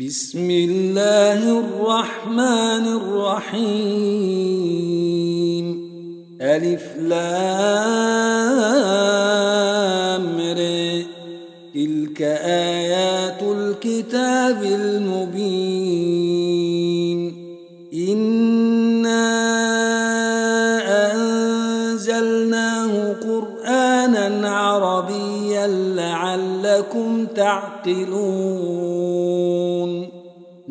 بسم الله الرحمن الرحيم. ألف لام تلك آيات الكتاب المبين. إنا أنزلناه قرآنا عربيا لعلكم تعقلون.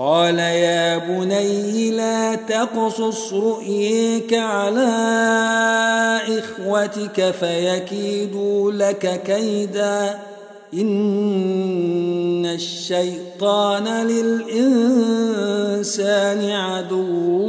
قال يا بني لا تقصص رؤيك على إخوتك فيكيدوا لك كيدا. إن الشيطان للإنسان عدو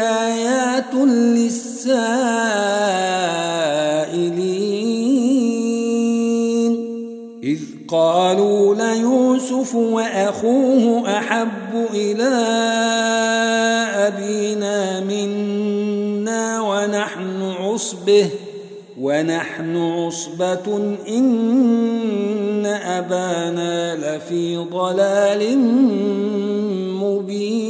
آيات للسائلين. إذ قالوا ليوسف وأخوه أحب إلى أبينا منا ونحن عصبه ونحن عصبة إن أبانا لفي ضلال مبين.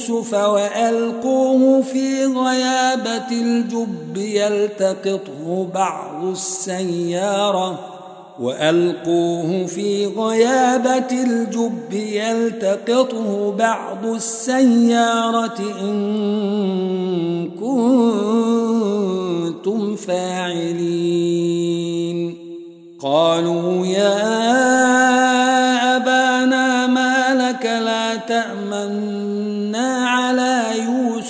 يوسف وألقوه في غيابة الجب يلتقطه بعض السيارة. وألقوه في غيابة الجب يلتقطه بعض السيارة. إن كنتم فاعلين. قالوا يا أبانا ما لك لا تأمنا على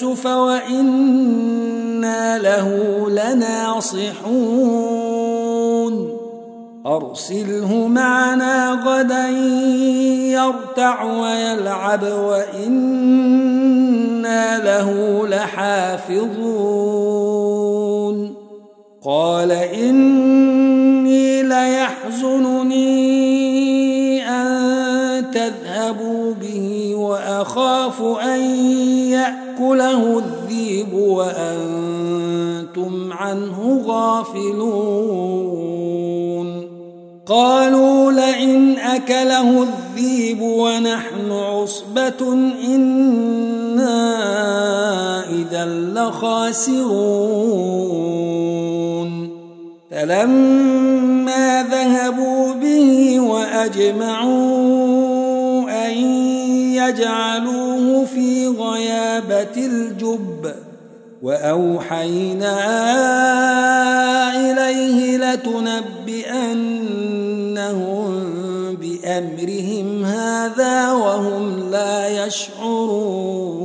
يوسف وإنا له لناصحون. أرسله معنا غدا يرتع ويلعب وإنا له لحافظون. قال إني ليحزنني أن تذهبوا به وأخاف أن يأكله الذيب وأنتم عنه غافلون. قالوا لئن أكله الذيب ونحن عصبة إنا إذا لخاسرون. فلما ذهبوا به وأجمعوا أن يجعلوه في غيابة الجب وأوحينا إليه لتنبئنهم بأمرهم هذا وهم لا يشعرون.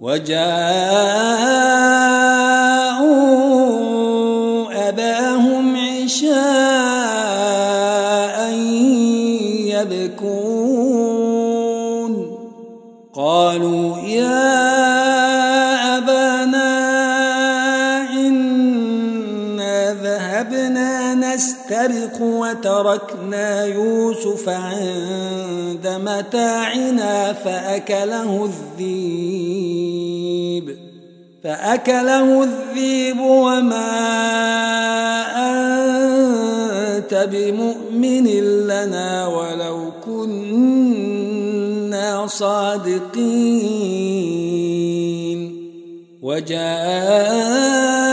وجاءوا وتركنا يوسف عند متاعنا فأكله الذيب فأكله الذيب وما أنت بمؤمن لنا ولو كنا صادقين. وجاءوا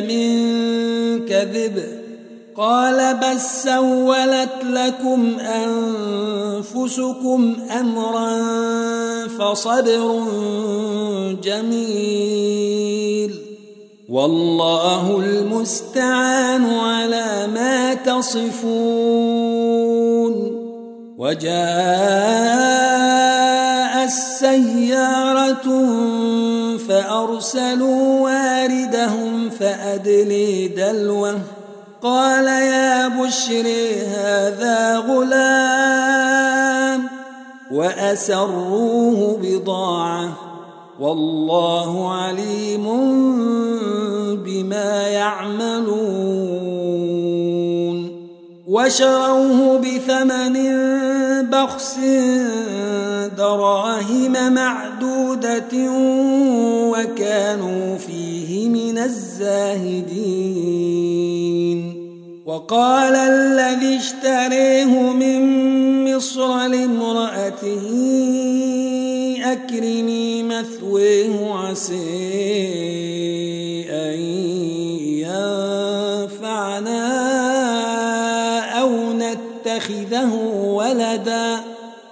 بدم كذب قال بل سولت لكم أنفسكم أمرا فصبر جميل والله المستعان على ما تصفون وجاء السيارة فأرسلوا واردهم فأدلي دلوه. قال يا بشري هذا غلام وأسروه بضاعة. والله عليم بما يعملون. وشروه بثمن بخس دراهم معدودة وكانوا فيه من الزاهدين. وقال الذي اشتريه من مصر لامرأته أكرمي مثويه عسي أن ينفعنا أو نتخذه ولدا.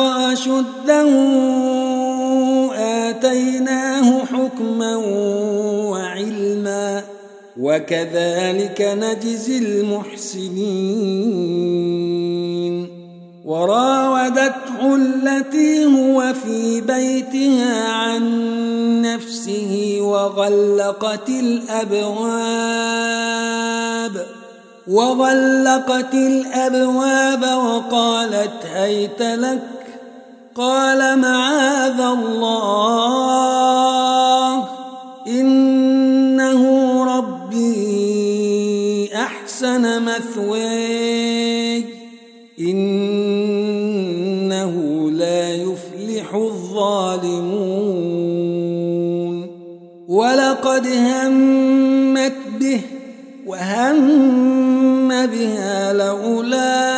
أشده آتيناه حكما وعلما وكذلك نجزي المحسنين. وراودته التي هو في بيتها عن نفسه وغلقت الأبواب وغلقت الأبواب وقالت هيت لك قال معاذ الله إنه ربي أحسن مثواي إنه لا يفلح الظالمون. ولقد همت به وهم بها لولا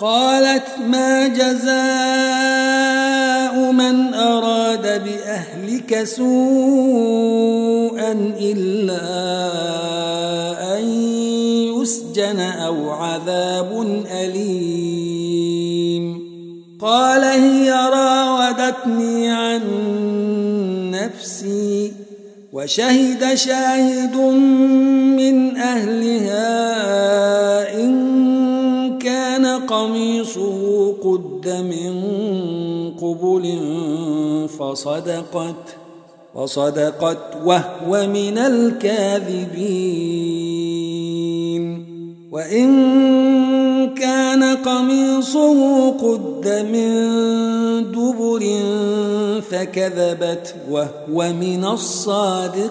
قالت ما جزاء من أراد بأهلك سوءا إلا أن يسجن أو عذاب أليم. قال هي راودتني عن نفسي وشهد شاهد من أهلها إن قميصه قد من قبل فصدقت فصدقت وهو من الكاذبين. وإن كان قميصه قد من دبر فكذبت وهو من الصادقين.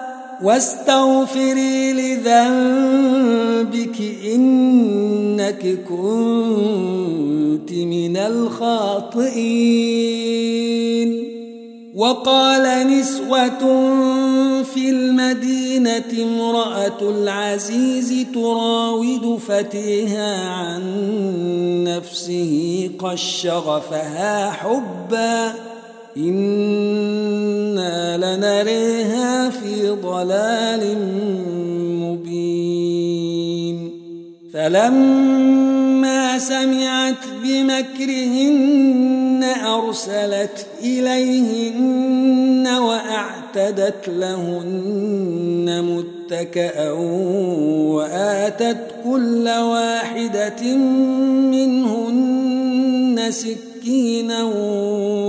واستغفري لذنبك إنك كنت من الخاطئين. وقال نسوة في المدينة امرأة العزيز تراود فتيها عن نفسه قد شغفها حبا. إنا لنريها في ضلال مبين فلما سمعت بمكرهن أرسلت إليهن وأعتدت لهن متكأ وآتت كل واحدة منهن سكينا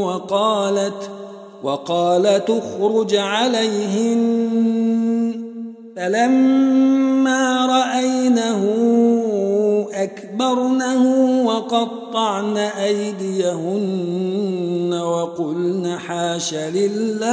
وقالت وقالت اخرج عليهن. فلما رأينه أكبرنه وقطعن أيديهن وقلن حاش لله.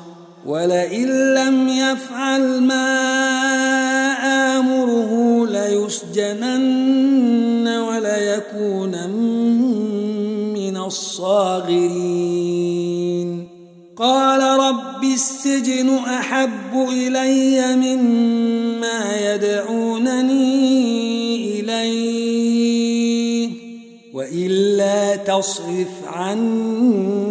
ولئن لم يفعل ما آمره ليسجنن وليكون من الصاغرين قال رب السجن أحب إلي مما يدعونني إليه وإلا تصرف عني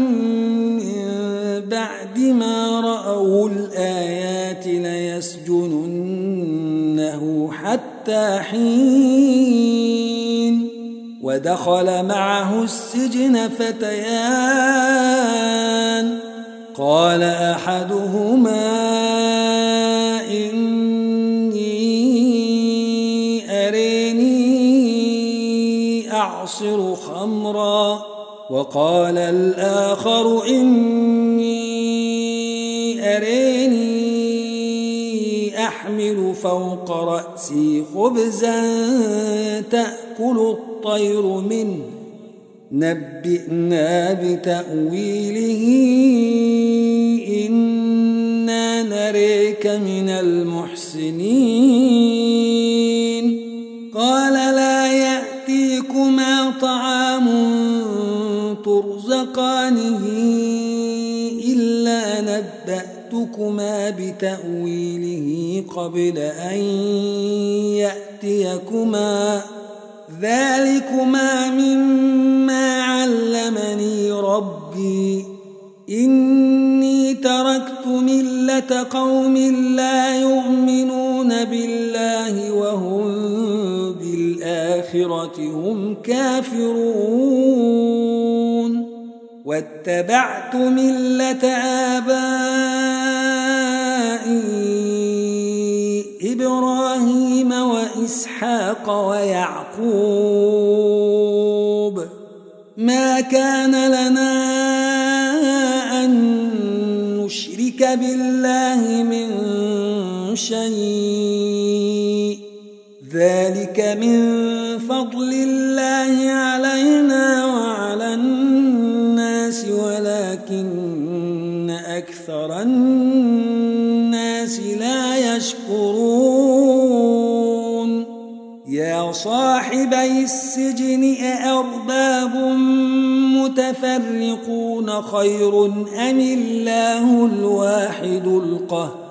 حتى حين ودخل معه السجن فتيان. قال أحدهما إني أريني أعصر خمرا. وقال الآخر إني أريني أحمل فوق رأسي خبزا تأكل الطير منه. نبئنا بتأويله إنا نريك من المحسنين. قال لا يأتيكما طعام ترزقانه. نبأتكما بتأويله قبل أن يأتيكما. ذلكما مما علمني ربي. إني تركت ملة قوم لا يؤمنون بالله وهم بالآخرة هم كافرون. واتبعت ملة آبائي إبراهيم وإسحاق ويعقوب. ما كان لنا أن نشرك بالله من شيء. ذلك من فضل الله علينا وعلى الناس ولكن أكثر الناس يا صاحبي السجن أأرباب المتفرقون خير أم الله الواحد القهار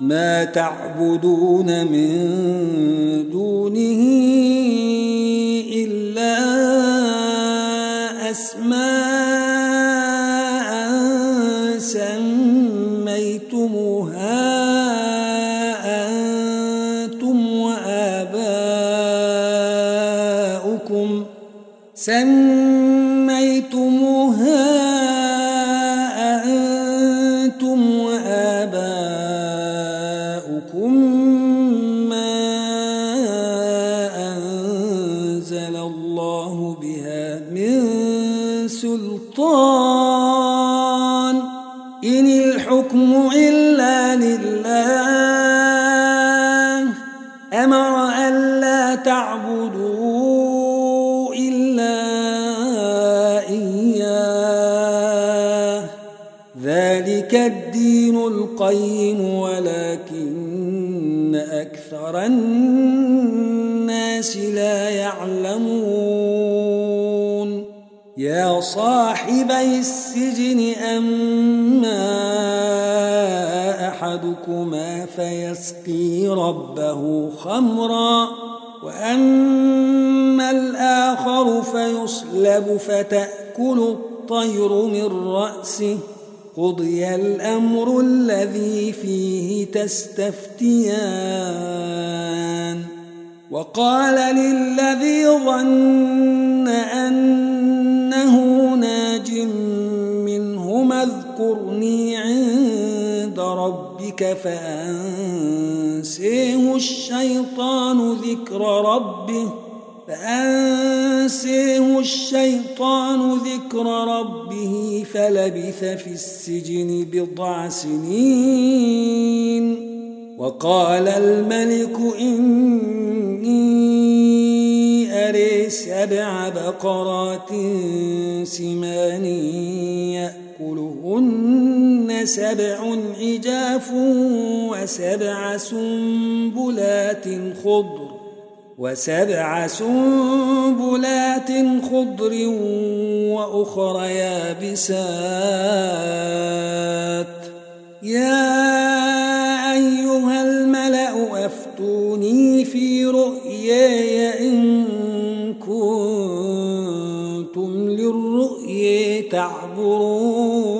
ما تعبدون من دونه إلا أسماء ربه خمرا وأما الآخر فيصلب فتأكل الطير من رأسه قضي الأمر الذي فيه تستفتيان وقال للذي ظن أنه ناج منهما اذكرني عند ربك فأنسيه الشيطان ذكر ربه فأنسيه الشيطان ذكر ربه فلبث في السجن بضع سنين وقال الملك إني أري سبع بقرات سمان يأكلهن سبع عجاف وسبع سنبلات خضر وسبع سنبلات خضر وأخر يابسات. يا أيها الملأ أفتوني في رؤياي إن كنتم للرؤيا تعبرون.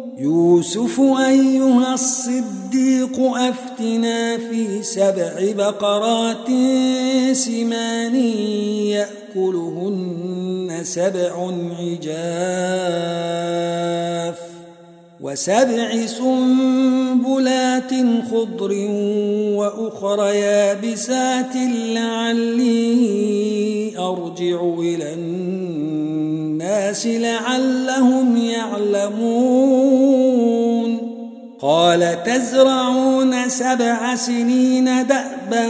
يوسف أيها الصديق أفتنا في سبع بقرات سمان يأكلهن سبع عجاف وسبع سنبلات خضر وأخر يابسات لعلي أرجع إلى الناس لعلهم يعلمون. قال تزرعون سبع سنين دأبا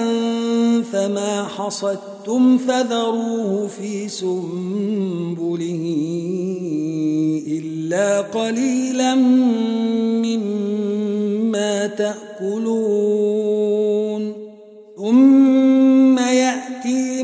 فما حصدتم فذروه في سنبله إلا قليلا مما تأكلون. ثم يأتي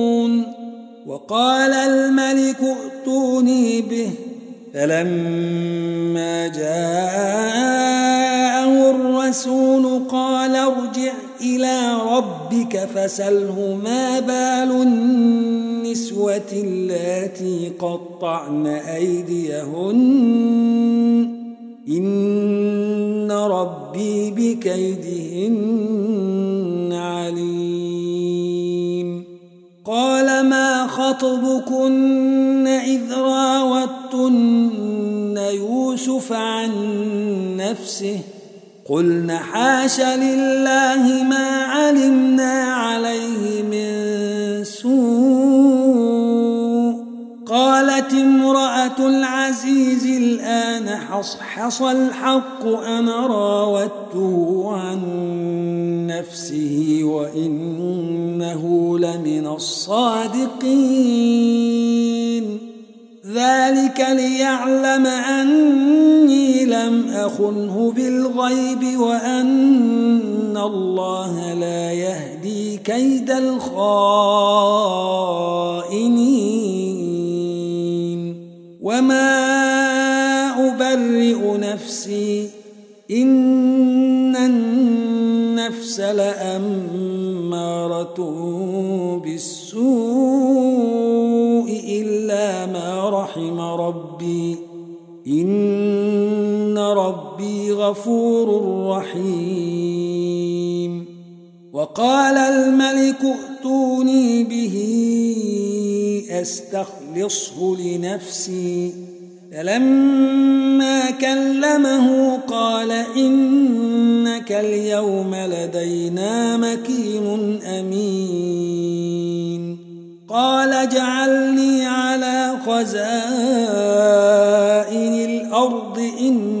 وقال الملك ائتوني به. فلما جاءه الرسول قال ارجع إلى ربك فسله ما بال النسوة اللاتي قطعن أيديهن. إن ربي بكيدهن. خطبكن إذ راوتن يوسف عن نفسه قلن حاش لله ما علمنا عليه من سوء قالت امرأة العزيز الآن حصحص الحق أنا راودته عن نفسه وإنه لمن الصادقين غفور رحيم وقال الملك ائتوني به أستخلصه لنفسي. فلما كلمه قال إنك اليوم لدينا مكين أمين. قال اجعلني على خزائن الأرض إني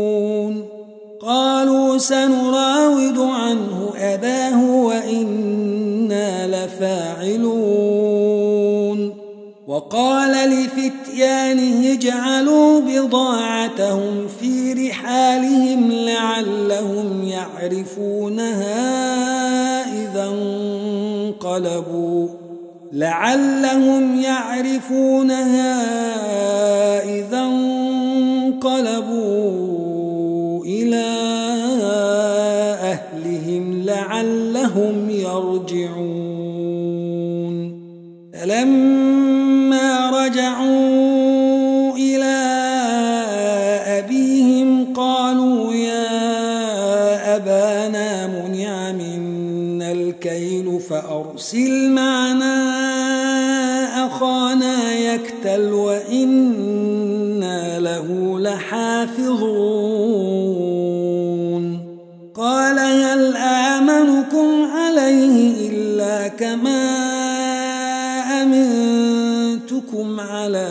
قالوا سنراود عنه أباه وإنا لفاعلون. وقال لفتيانه اجعلوا بضاعتهم في رحالهم لعلهم يعرفونها إذا انقلبوا. لعلهم يعرفونها إذا انقلبوا. لعلهم يرجعون. فلما على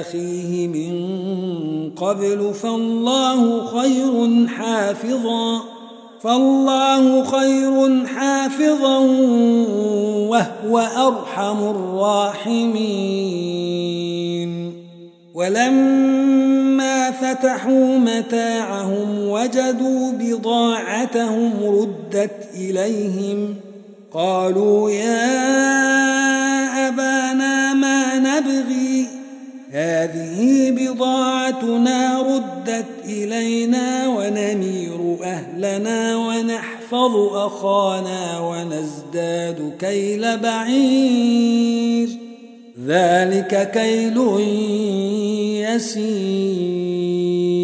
أخيه من قبل فالله خير حافظا فالله خير حافظا وهو أرحم الراحمين. ولما فتحوا متاعهم وجدوا بضاعتهم ردت إليهم قالوا يا أبانا ما نبغي؟ هذه بضاعتنا ردت إلينا ونمير أهلنا ونحفظ أخانا ونزداد كيل بعير. ذلك كيل يسير.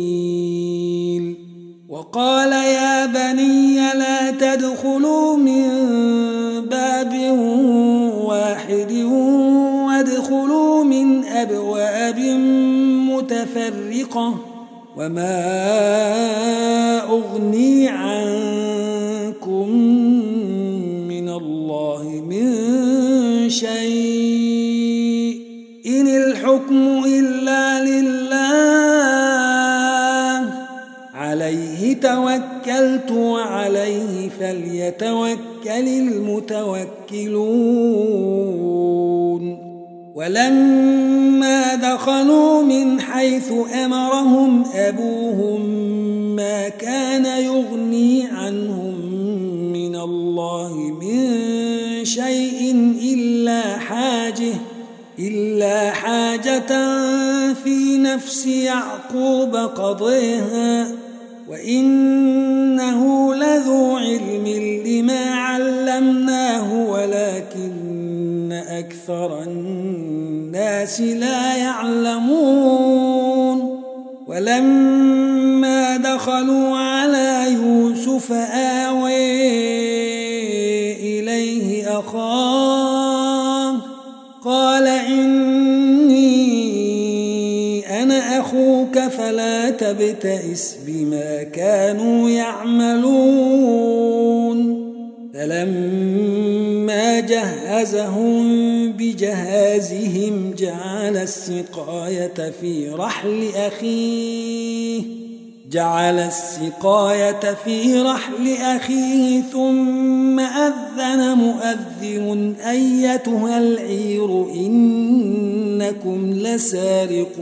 وقال يا بني لا تدخلوا من باب واحد وادخلوا من أبواب متفرقة وما أغني عنكم تبتئس بما كانوا يعملون. فلما جهزهم بجهازهم جعل السقاية في رحل أخيه جعل السقاية في رحل أخيه ثم أذن مؤذن أيتها العير إنكم لسارقون.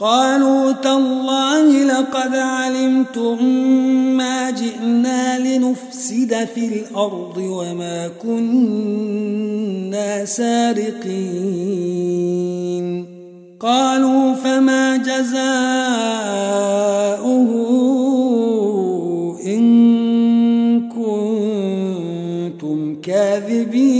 قالوا تالله لقد علمتم ما جئنا لنفسد في الأرض وما كنا سارقين. قالوا فما جزاؤه إن كنتم كاذبين.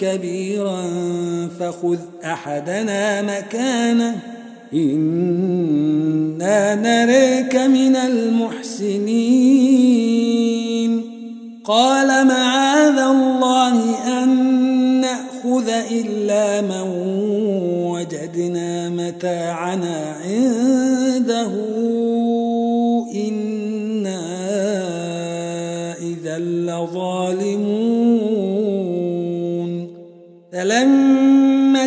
كبيرا فخذ أحدنا مكانه. إنا نريك من المحسنين. قال معاذ الله أن نأخذ إلا من وجدنا متاعنا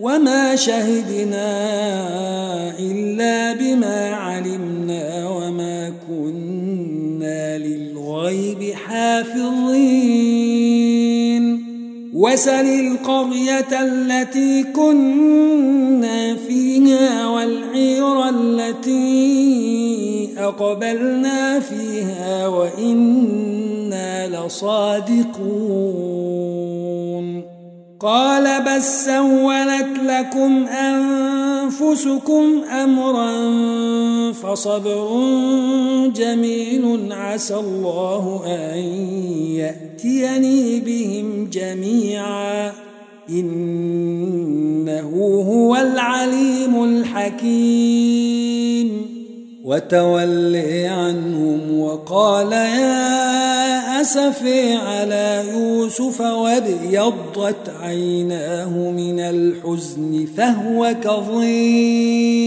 وما شهدنا إلا بما علمنا وما كنا للغيب حافظين وسل القرية التي كنا فيها والعير التي أقبلنا فيها وإنا لصادقون قال بل سولت لكم أنفسكم أمرا فصبر جميل عسى الله أن يأتيني بهم جميعا. إنه هو العليم الحكيم. وتولي عنهم وقال يا أسفي على يوسف وابيضت عيناه من الحزن فهو كظيم.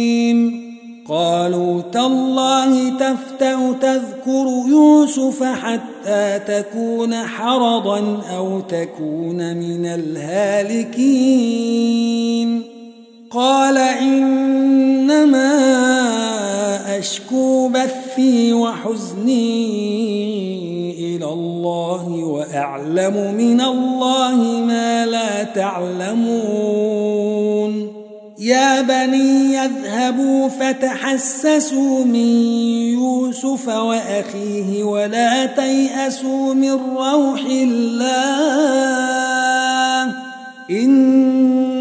قالوا تالله تفتأ تذكر يوسف حتى تكون حرضا أو تكون من الهالكين. قال إنما أشكو بثي وحزني إلى الله وأعلم من الله ما لا تعلمون. يا بني يذهبوا فتحسسوا من يوسف وأخيه ولا تيأسوا من روح الله.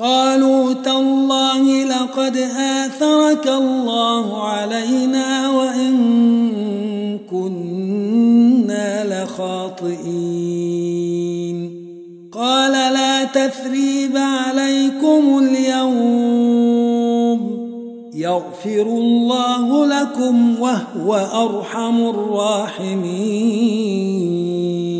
قالوا تالله لقد آثرك الله علينا وإن كنا لخاطئين. قال لا تثريب عليكم اليوم. يغفر الله لكم وهو أرحم الراحمين.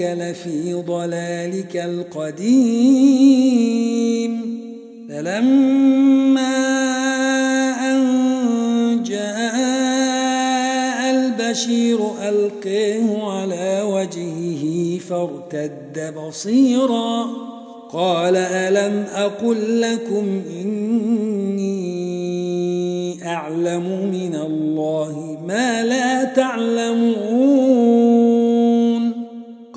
إنك لفي ضلالك القديم. فلما أن جاء البشير ألقيه على وجهه فارتد بصيرا. قال ألم أقل لكم إني أعلم من الله ما لا تعلمون؟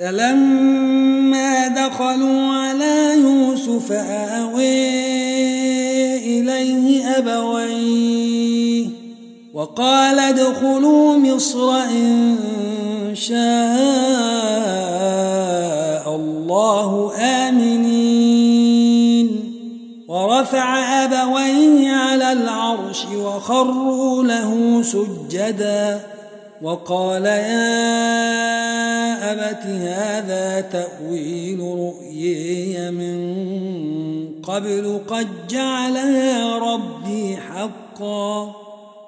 فلما دخلوا على يوسف آوي إليه أبويه وقال ادخلوا مصر إن شاء الله آمنين. ورفع أبويه على العرش وخروا له سجدا. وقال يا أبت هذا تأويل رؤيي من قبل قد جعلها ربي حقا.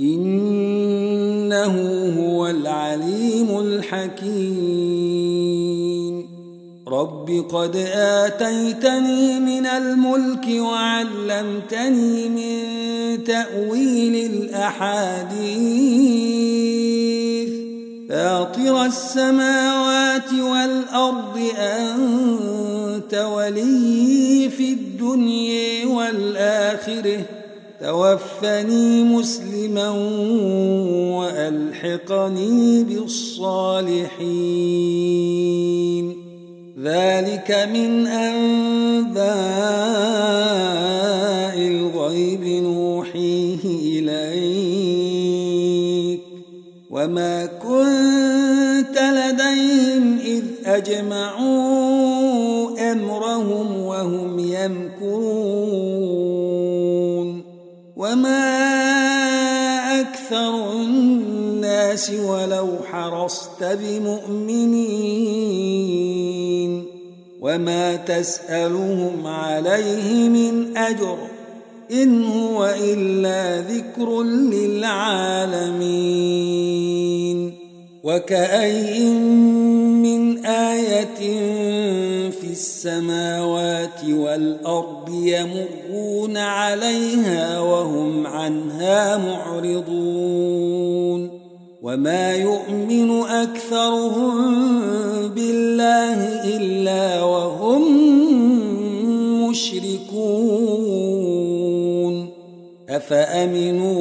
إنه هو العليم الحكيم. رب قد آتيتني من الملك وعلمتني من تأويل الأحاديث. فاطر السماوات والأرض أنت ولي في الدنيا والآخرة. توفني مسلما وألحقني بالصالحين. ذلك من أنباء الغيب نوحيه إليك. وما كنت لديهم إذ أجمعوا الناس ولو حرصت بمؤمنين وما تسألهم عليه من أجر إن هو إلا ذكر للعالمين وكأي من آية في السماوات والأرض يمرون عليها وهم عنها معرضون وما يؤمن أكثرهم بالله إلا وهم مشركون أفأمنوا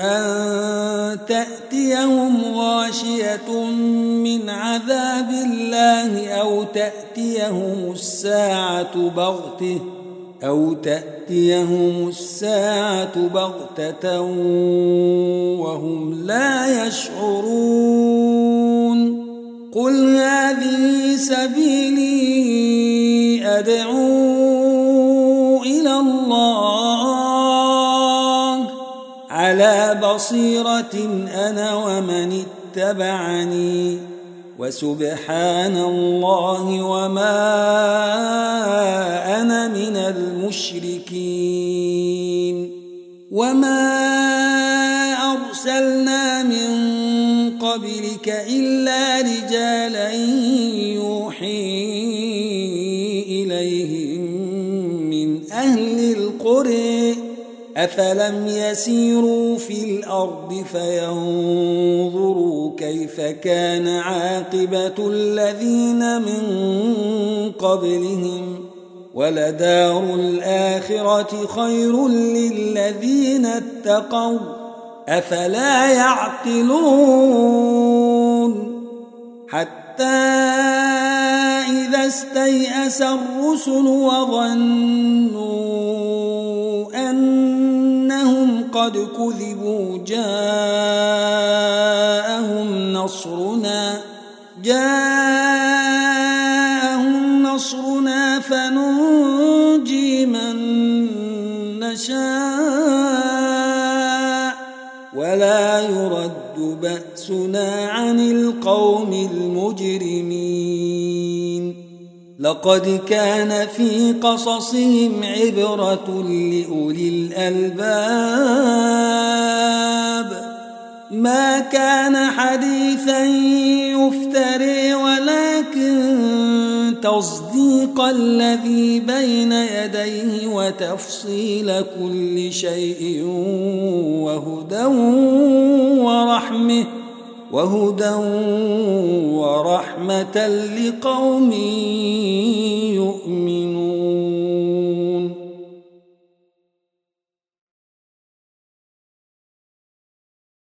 أن تأتيهم غاشية من عذاب الله أو تأتيهم الساعة بغتة أو تأتيهم الساعة بغتة وهم لا يشعرون. قل هذه سبيلي أدعو إلى الله. على بصيرة أنا ومن اتبعني. وسبحان الله وما أنا من المشركين وما أرسلنا من قبلك إلا رجالا يوحي أفلم يسيروا في الأرض فينظروا كيف كان عاقبة الذين من قبلهم ولدار الآخرة خير للذين اتقوا أفلا يعقلون حتى إذا استيأس الرسل وظنوا قد كذبوا جاءهم نصرنا جاءهم نصرنا فننجي من نشاء ولا يرد بأسنا عن القوم المجرمين. لقد كان في قصصهم عبرة لأولي الألباب. ما كان حديثا يفتري ولكن تصديق الذي بين يديه وتفصيل كل شيء وهدى ورحمة. وهدى ورحمة لقوم يؤمنون.